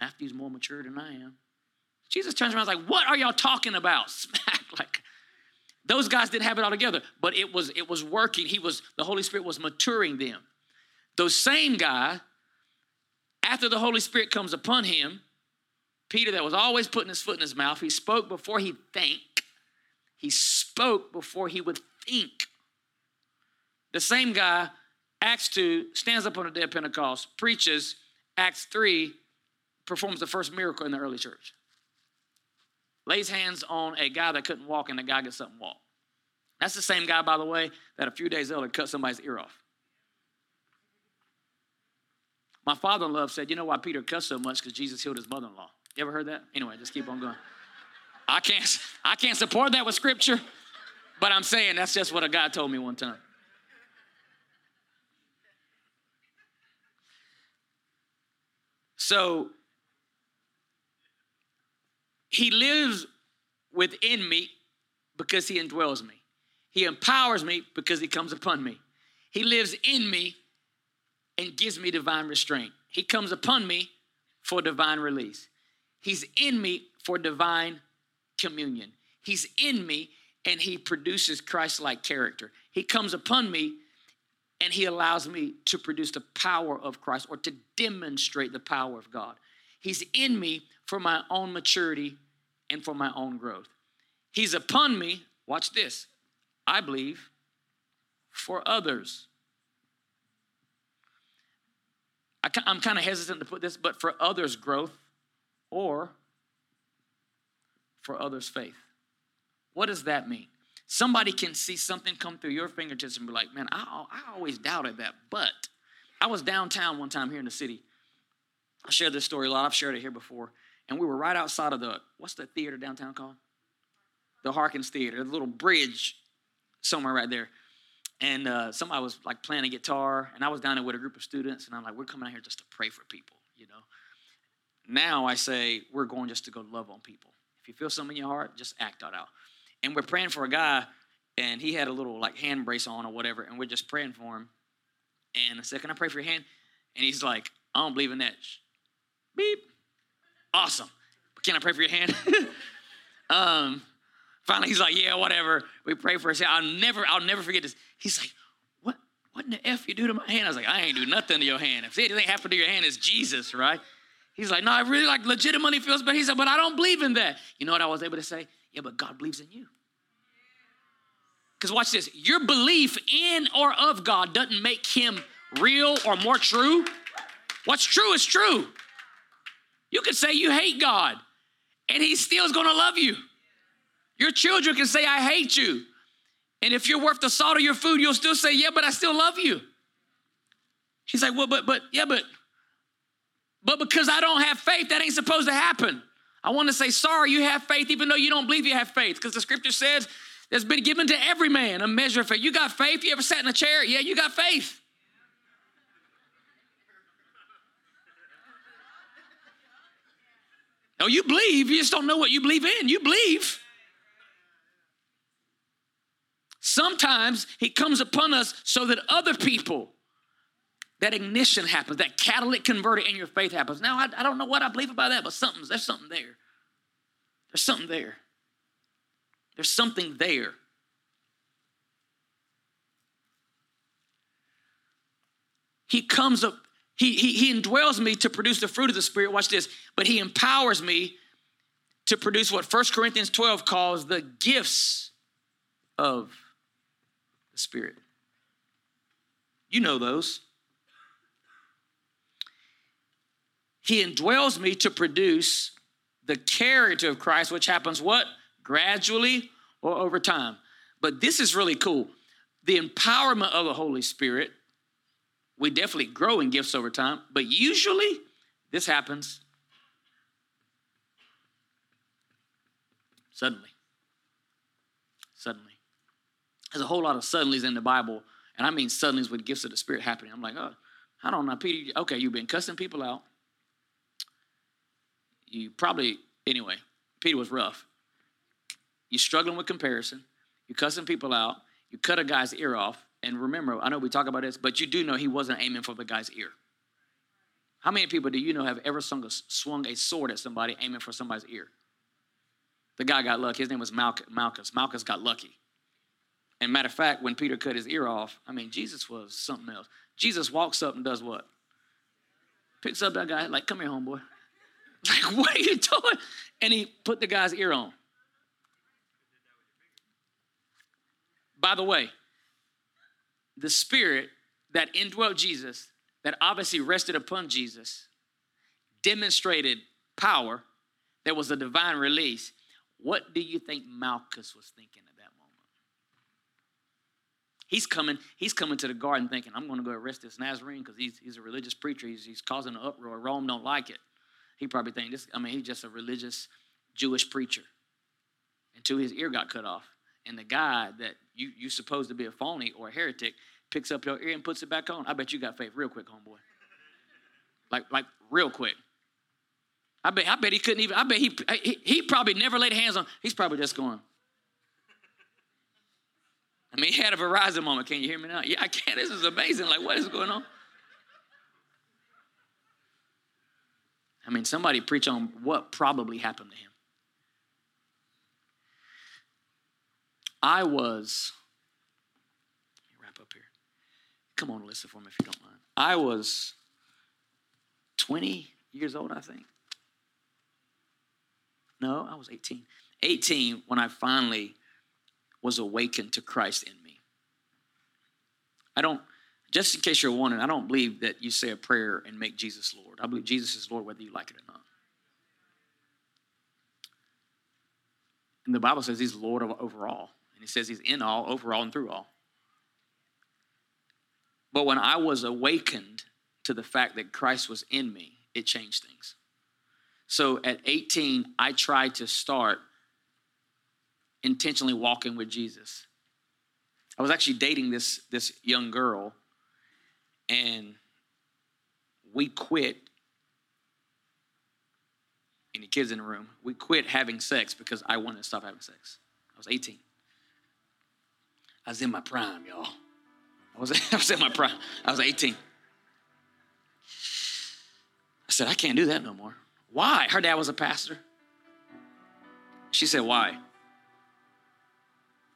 Matthew's more mature than I am. Jesus turns around and is like, what are y'all talking about? Smack, like, those guys didn't have it all together, but it was it was working. He was the Holy Spirit was maturing them. Those same guy, after the Holy Spirit comes upon him, Peter, that was always putting his foot in his mouth, he spoke before he think. He spoke before he would think. The same guy, Acts 2, stands up on the day of Pentecost, preaches, Acts 3, performs the first miracle in the early church. Lays hands on a guy that couldn't walk, and the guy gets and walk. That's the same guy, by the way, that a few days earlier cut somebody's ear off. My father in law said, You know why Peter cussed so much? Because Jesus healed his mother in law. You ever heard that? Anyway, just keep on going. I can't, I can't support that with scripture, but I'm saying that's just what a guy told me one time. So he lives within me because he indwells me. He empowers me because he comes upon me. He lives in me and gives me divine restraint. He comes upon me for divine release. He's in me for divine communion. He's in me and he produces Christ like character. He comes upon me and he allows me to produce the power of Christ or to demonstrate the power of God. He's in me for my own maturity and for my own growth. He's upon me, watch this, I believe, for others. I'm kind of hesitant to put this, but for others' growth or for others' faith. What does that mean? Somebody can see something come through your fingertips and be like, man, I, I always doubted that. But I was downtown one time here in the city. I shared this story a lot. I've shared it here before. And we were right outside of the, what's the theater downtown called? The Harkins Theater, the little bridge somewhere right there. And uh, somebody was like playing a guitar, and I was down there with a group of students, and I'm like, we're coming out here just to pray for people, you know. Now I say, we're going just to go love on people. If you feel something in your heart, just act that out. And we're praying for a guy, and he had a little like hand brace on or whatever, and we're just praying for him. And I said, Can I pray for your hand? And he's like, I don't believe in that. Beep. Awesome. Can I pray for your hand? um, finally, he's like, Yeah, whatever. We pray for his hand. I'll never, I'll never forget this. He's like, What what in the F you do to my hand? I was like, I ain't do nothing to your hand. If anything happened to your hand, it's Jesus, right? He's like, No, I really like legitimately feels bad. He said, But I don't believe in that. You know what I was able to say? Yeah, but God believes in you. Because watch this your belief in or of God doesn't make him real or more true. What's true is true. You could say you hate God, and he still is to love you. Your children can say, I hate you. And if you're worth the salt of your food, you'll still say, Yeah, but I still love you. He's like, Well, but, but, yeah, but But because I don't have faith, that ain't supposed to happen. I want to say, sorry, you have faith, even though you don't believe you have faith, because the scripture says there's been given to every man a measure of faith. You got faith? You ever sat in a chair? Yeah, you got faith. No, you believe, you just don't know what you believe in. You believe. Sometimes he comes upon us so that other people, that ignition happens, that catalytic converter in your faith happens. Now, I, I don't know what I believe about that, but something's, there's something there. There's something there. There's something there. He comes up, he, he, he indwells me to produce the fruit of the Spirit. Watch this. But he empowers me to produce what 1 Corinthians 12 calls the gifts of the Spirit. You know those. He indwells me to produce the character of Christ, which happens what? Gradually or over time. But this is really cool. The empowerment of the Holy Spirit, we definitely grow in gifts over time, but usually this happens suddenly. Suddenly. There's a whole lot of suddenlies in the Bible, and I mean suddenlies with gifts of the Spirit happening. I'm like, oh, I don't know, Peter. Okay, you've been cussing people out. You probably, anyway, Peter was rough. You're struggling with comparison. You're cussing people out. You cut a guy's ear off. And remember, I know we talk about this, but you do know he wasn't aiming for the guy's ear. How many people do you know have ever a, swung a sword at somebody aiming for somebody's ear? The guy got lucky. His name was Malchus. Malchus got lucky. And matter of fact, when Peter cut his ear off, I mean, Jesus was something else. Jesus walks up and does what? Picks up that guy, like, come here, homeboy. Like, what are you doing? And he put the guy's ear on. By the way, the spirit that indwelt Jesus, that obviously rested upon Jesus, demonstrated power. There was a divine release. What do you think Malchus was thinking moment? He's coming, he's coming to the garden thinking, I'm going to go arrest this Nazarene because he's, he's a religious preacher. He's, he's causing an uproar. Rome don't like it. He probably think this, I mean, he's just a religious Jewish preacher. Until his ear got cut off. And the guy that you you supposed to be a phony or a heretic picks up your ear and puts it back on. I bet you got faith real quick, homeboy. Like like real quick. I bet I bet he couldn't even. I bet he he, he probably never laid hands on. He's probably just going. I mean, he had a Verizon moment. Can you hear me now? Yeah, I can. This is amazing. Like, what is going on? I mean, somebody preach on what probably happened to him. I was, wrap up here. Come on, listen for me if you don't mind. I was 20 years old, I think. No, I was 18. 18 when I finally was awakened to Christ in me. I don't, just in case you're wondering, I don't believe that you say a prayer and make Jesus Lord. I believe Jesus is Lord whether you like it or not. And the Bible says he's Lord over all. And he says he's in all, over all, and through all. But when I was awakened to the fact that Christ was in me, it changed things. So at 18, I tried to start intentionally walking with Jesus. I was actually dating this, this young girl, and we quit. Any kids in the room? We quit having sex because I wanted to stop having sex. I was 18. I was in my prime, y'all. I was, I was in my prime. I was 18. I said, I can't do that no more. Why? Her dad was a pastor. She said, Why?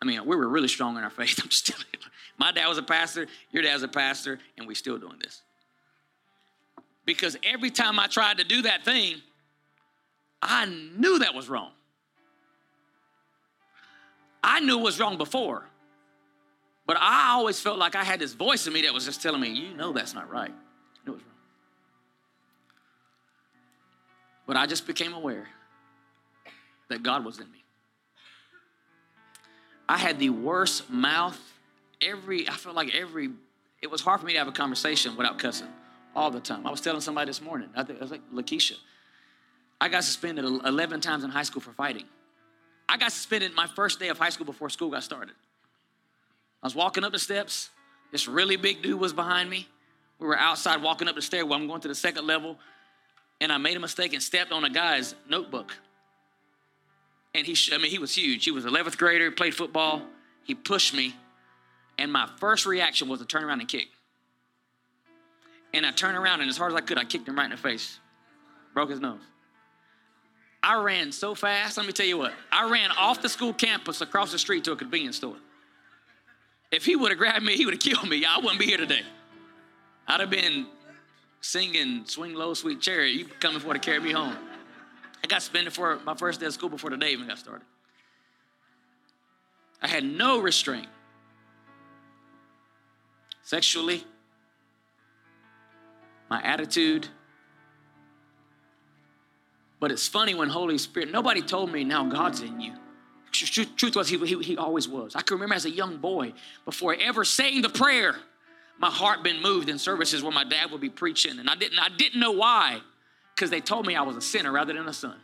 I mean, we were really strong in our faith. I'm just telling you. My dad was a pastor, your dad's a pastor, and we're still doing this. Because every time I tried to do that thing, I knew that was wrong. I knew it was wrong before. But I always felt like I had this voice in me that was just telling me, you know that's not right. It was wrong. But I just became aware that God was in me. I had the worst mouth every, I felt like every, it was hard for me to have a conversation without cussing. all the time. I was telling somebody this morning, I I was like Lakeisha. I got suspended 11 times in high school for fighting. I got suspended my first day of high school before school got started. I was walking up the steps. This really big dude was behind me. We were outside walking up the stairwell. I'm going to the second level, and I made a mistake and stepped on a guy's notebook. And he, I mean, he was huge. He was 11th grader, played football. He pushed me, and my first reaction was to turn around and kick. And I turned around, and as hard as I could, I kicked him right in the face. Broke his nose. I ran so fast, let me tell you what. I ran off the school campus across the street to a convenience store. If he would have grabbed me, he would have killed me. I wouldn't be here today. I'd have been singing Swing Low, Sweet Chariot. You coming for to carry me home. I got suspended for my first day of school before the day even got started. I had no restraint. Sexually, my attitude. But it's funny when Holy Spirit, nobody told me now God's in you. Truth was, he, he, he always was. I can remember as a young boy, before ever saying the prayer, my heart been moved in services where my dad would be preaching. And I didn't, I didn't know why, because they told me I was a sinner rather than a son.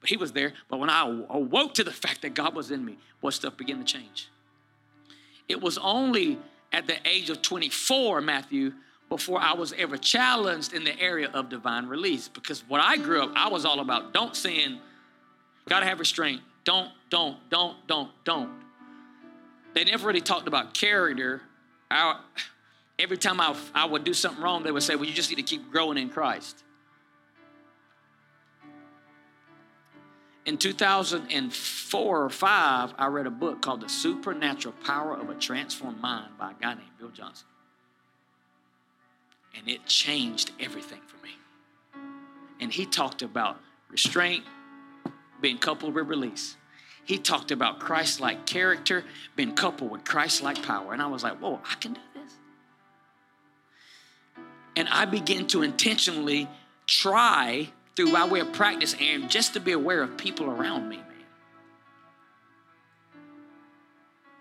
But he was there. But when I awoke to the fact that God was in me, what stuff began to change. It was only at the age of 24, Matthew, before I was ever challenged in the area of divine release. Because when I grew up, I was all about don't sin, gotta have restraint, don't, don't, don't, don't, don't. They never really talked about character. Every time I, I would do something wrong, they would say, well, you just need to keep growing in Christ. In 2004 or 5, I read a book called The Supernatural Power of a Transformed Mind by a guy named Bill Johnson. And it changed everything for me. And he talked about restraint being coupled with release. He talked about Christ like character being coupled with Christ like power. And I was like, whoa, I can do this. And I begin to intentionally try through my way of practice and just to be aware of people around me, man.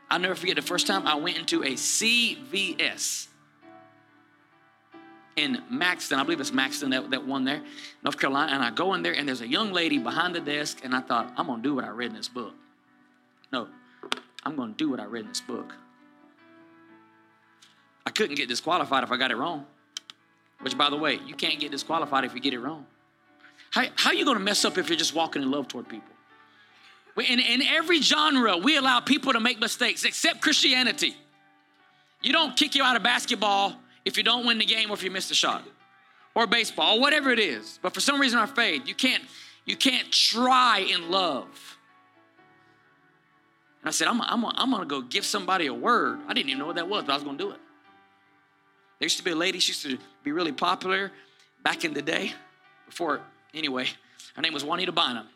I'll never forget the first time I went into a CVS in Maxton. I believe it's Maxton, that, that one there, North Carolina. And I go in there, and there's a young lady behind the desk, and I thought, I'm going to do what I read in this book. No, I'm going to do what I read in this book. I couldn't get disqualified if I got it wrong. Which, by the way, you can't get disqualified if you get it wrong. How, how are you going to mess up if you're just walking in love toward people? In, in every genre, we allow people to make mistakes, except Christianity. You don't kick you out of basketball if you don't win the game or if you miss the shot or baseball or whatever it is. But for some reason, our faith, you can't, you can't try in love. And I said, I'm, I'm, I'm going to go give somebody a word. I didn't even know what that was, but I was going to do it. There used to be a lady, she used to be really popular back in the day, before, anyway, her name was Juanita Bynum.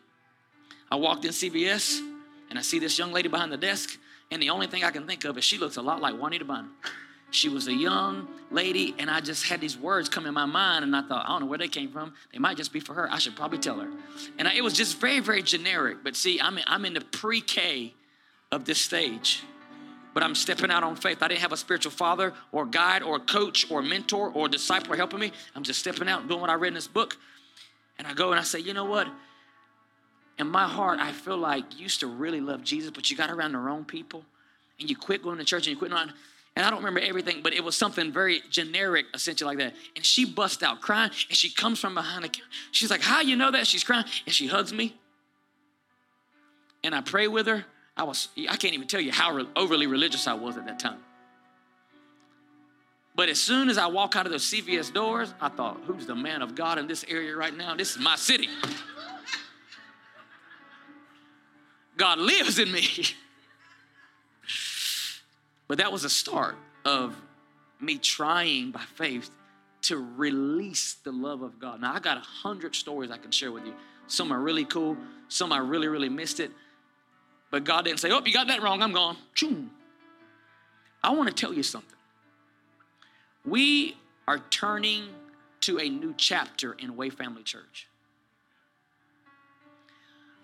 I walked in CVS and I see this young lady behind the desk, and the only thing I can think of is she looks a lot like Juanita Bynum. She was a young lady, and I just had these words come in my mind, and I thought, I don't know where they came from. They might just be for her. I should probably tell her. And I, it was just very, very generic. But see, I'm I'm in the pre K of this stage, but I'm stepping out on faith. I didn't have a spiritual father or guide or coach or mentor or disciple helping me. I'm just stepping out doing what I read in this book. And I go and I say, you know what? In my heart, I feel like you used to really love Jesus, but you got around the wrong people and you quit going to church and you quit on. And I don't remember everything, but it was something very generic, essentially like that. And she busts out crying, and she comes from behind the. She's like, How you know that? She's crying, and she hugs me. And I pray with her. I was, I can't even tell you how overly religious I was at that time. But as soon as I walk out of those CVS doors, I thought, who's the man of God in this area right now? This is my city. God lives in me. But that was a start of me trying by faith to release the love of God. Now, I got a hundred stories I can share with you. Some are really cool, some I really, really missed it. But God didn't say, Oh, you got that wrong, I'm gone. Choom. I want to tell you something. We are turning to a new chapter in Way Family Church.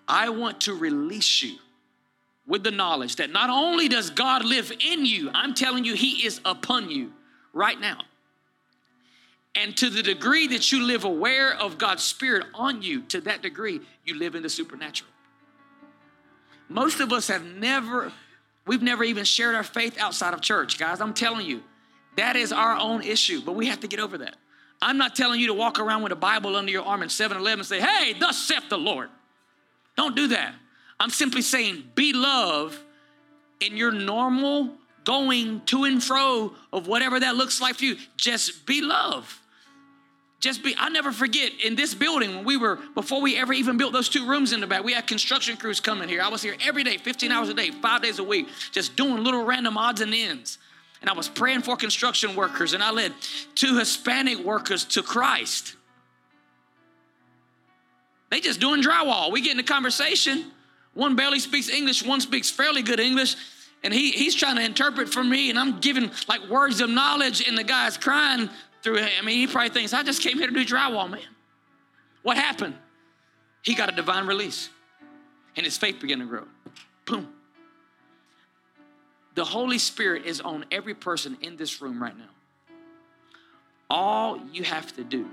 I want to release you with the knowledge that not only does God live in you, I'm telling you, He is upon you right now. And to the degree that you live aware of God's Spirit on you, to that degree, you live in the supernatural. Most of us have never, we've never even shared our faith outside of church, guys. I'm telling you, that is our own issue, but we have to get over that. I'm not telling you to walk around with a Bible under your arm in 7 Eleven and say, hey, thus saith the Lord. Don't do that. I'm simply saying, be love in your normal going to and fro of whatever that looks like for you. Just be love. Just be, I never forget in this building when we were, before we ever even built those two rooms in the back, we had construction crews coming here. I was here every day, 15 hours a day, five days a week, just doing little random odds and ends. And I was praying for construction workers, and I led two Hispanic workers to Christ. They just doing drywall. We get in a conversation. One barely speaks English, one speaks fairly good English. And he, he's trying to interpret for me, and I'm giving like words of knowledge, and the guy's crying through. I mean, he probably thinks, I just came here to do drywall, man. What happened? He got a divine release, and his faith began to grow. Boom. The Holy Spirit is on every person in this room right now. All you have to do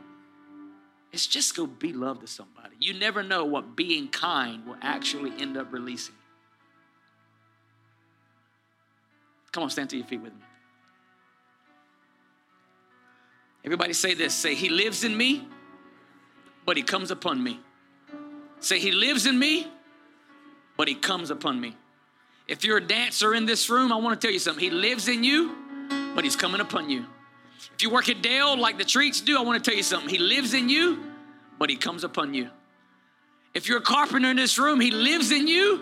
is just go be love to somebody. You never know what being kind will actually end up releasing. Come on, stand to your feet with me. Everybody say this say, He lives in me, but He comes upon me. Say, He lives in me, but He comes upon me. If you're a dancer in this room, I want to tell you something. He lives in you, but He's coming upon you. If you work at Dale like the treats do, I want to tell you something. He lives in you, but He comes upon you. If you're a carpenter in this room, He lives in you,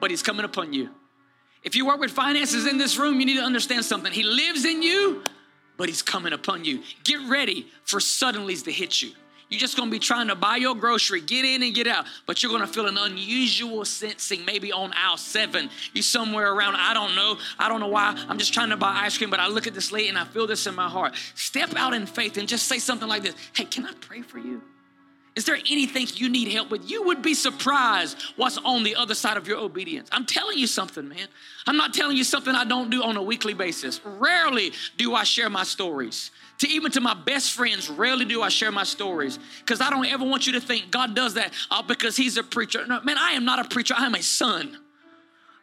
but He's coming upon you. If you work with finances in this room, you need to understand something. He lives in you, but He's coming upon you. Get ready for suddenlies to hit you. You're just gonna be trying to buy your grocery, get in and get out, but you're gonna feel an unusual sensing, maybe on aisle seven. You're somewhere around, I don't know, I don't know why. I'm just trying to buy ice cream, but I look at this lady and I feel this in my heart. Step out in faith and just say something like this Hey, can I pray for you? Is there anything you need help with? You would be surprised what's on the other side of your obedience. I'm telling you something, man. I'm not telling you something I don't do on a weekly basis. Rarely do I share my stories. To even to my best friends, rarely do I share my stories because I don't ever want you to think God does that uh, because He's a preacher. No, man, I am not a preacher. I am a son.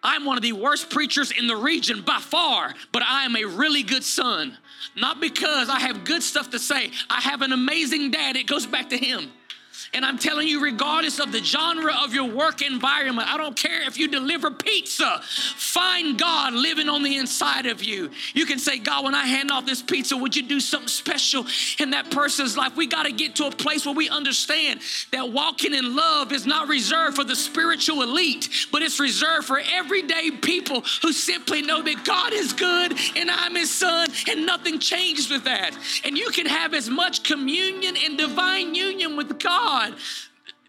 I'm one of the worst preachers in the region by far, but I am a really good son. Not because I have good stuff to say. I have an amazing dad. It goes back to him. And I'm telling you, regardless of the genre of your work environment, I don't care if you deliver pizza, find God living on the inside of you. You can say, God, when I hand off this pizza, would you do something special in that person's life? We got to get to a place where we understand that walking in love is not reserved for the spiritual elite, but it's reserved for everyday people who simply know that God is good and I'm his son, and nothing changes with that. And you can have as much communion and divine union with God God.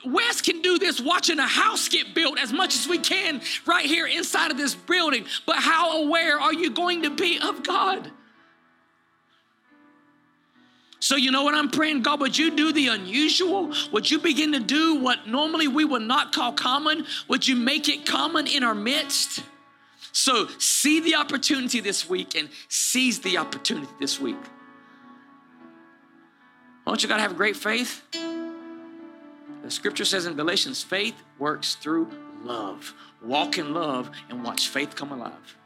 Wes can do this watching a house get built as much as we can right here inside of this building. But how aware are you going to be of God? So, you know what I'm praying? God, would you do the unusual? Would you begin to do what normally we would not call common? Would you make it common in our midst? So, see the opportunity this week and seize the opportunity this week. Don't you got to have great faith? The scripture says in Galatians, faith works through love. Walk in love and watch faith come alive.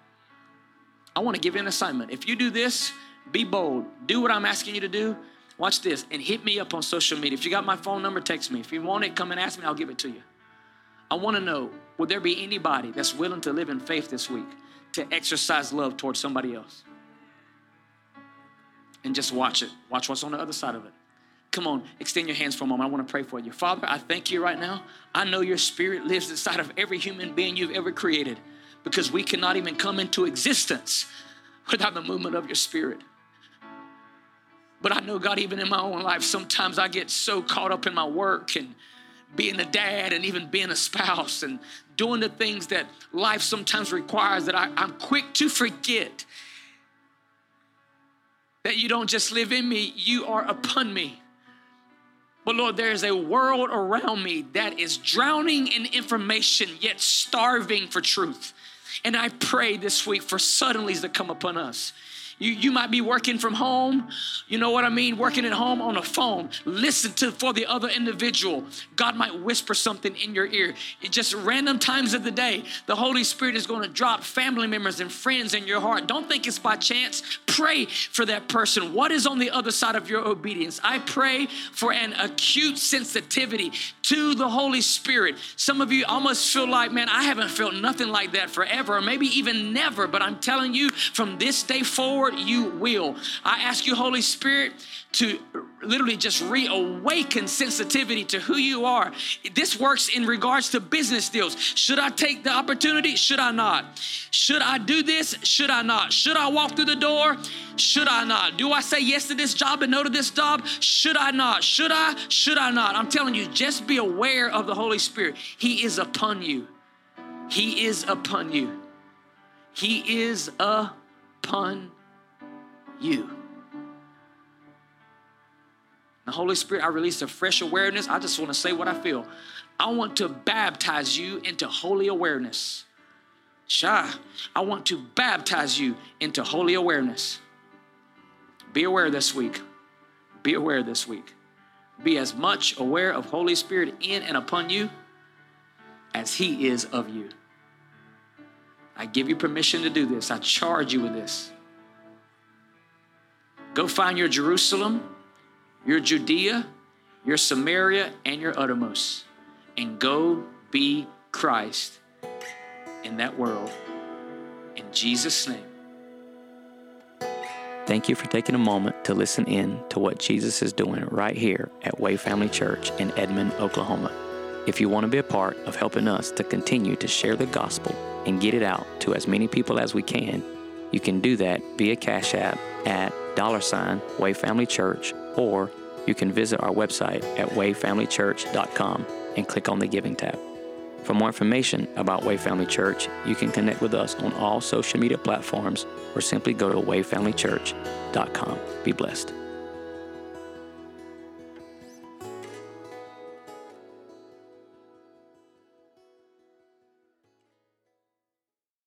I want to give you an assignment. If you do this, be bold. Do what I'm asking you to do. Watch this and hit me up on social media. If you got my phone number, text me. If you want it, come and ask me, I'll give it to you. I want to know would there be anybody that's willing to live in faith this week to exercise love towards somebody else? And just watch it. Watch what's on the other side of it. Come on, extend your hands for a moment. I want to pray for you. Father, I thank you right now. I know your spirit lives inside of every human being you've ever created because we cannot even come into existence without the movement of your spirit. But I know, God, even in my own life, sometimes I get so caught up in my work and being a dad and even being a spouse and doing the things that life sometimes requires that I, am quick to forget that you don't just live in me, you are upon me. But Lord, there is a world around me that is drowning in information, yet starving for truth. And I pray this week for suddenlies to come upon us. You, you might be working from home. You know what I mean? Working at home on a phone. Listen to for the other individual. God might whisper something in your ear. It just random times of the day, the Holy Spirit is going to drop family members and friends in your heart. Don't think it's by chance. Pray for that person. What is on the other side of your obedience? I pray for an acute sensitivity to the Holy Spirit. Some of you almost feel like, man, I haven't felt nothing like that forever, or maybe even never, but I'm telling you, from this day forward, you will. I ask you, Holy Spirit, to literally just reawaken sensitivity to who you are. This works in regards to business deals. Should I take the opportunity? Should I not? Should I do this? Should I not? Should I walk through the door? Should I not? Do I say yes to this job and no to this job? Should I not? Should I? Should I not? I'm telling you, just be aware of the Holy Spirit. He is upon you. He is upon you. He is upon you. The Holy Spirit, I release a fresh awareness. I just want to say what I feel. I want to baptize you into holy awareness. Shah, I want to baptize you into holy awareness. Be aware this week. Be aware this week. Be as much aware of Holy Spirit in and upon you as He is of you. I give you permission to do this. I charge you with this. Go find your Jerusalem your Judea, your Samaria, and your uttermost, and go be Christ in that world. In Jesus' name. Thank you for taking a moment to listen in to what Jesus is doing right here at Way Family Church in Edmond, Oklahoma. If you want to be a part of helping us to continue to share the gospel and get it out to as many people as we can, you can do that via Cash App at dollar sign Way Family Church, or you can visit our website at wayfamilychurch.com and click on the Giving tab. For more information about Way Family Church, you can connect with us on all social media platforms or simply go to wayfamilychurch.com. Be blessed.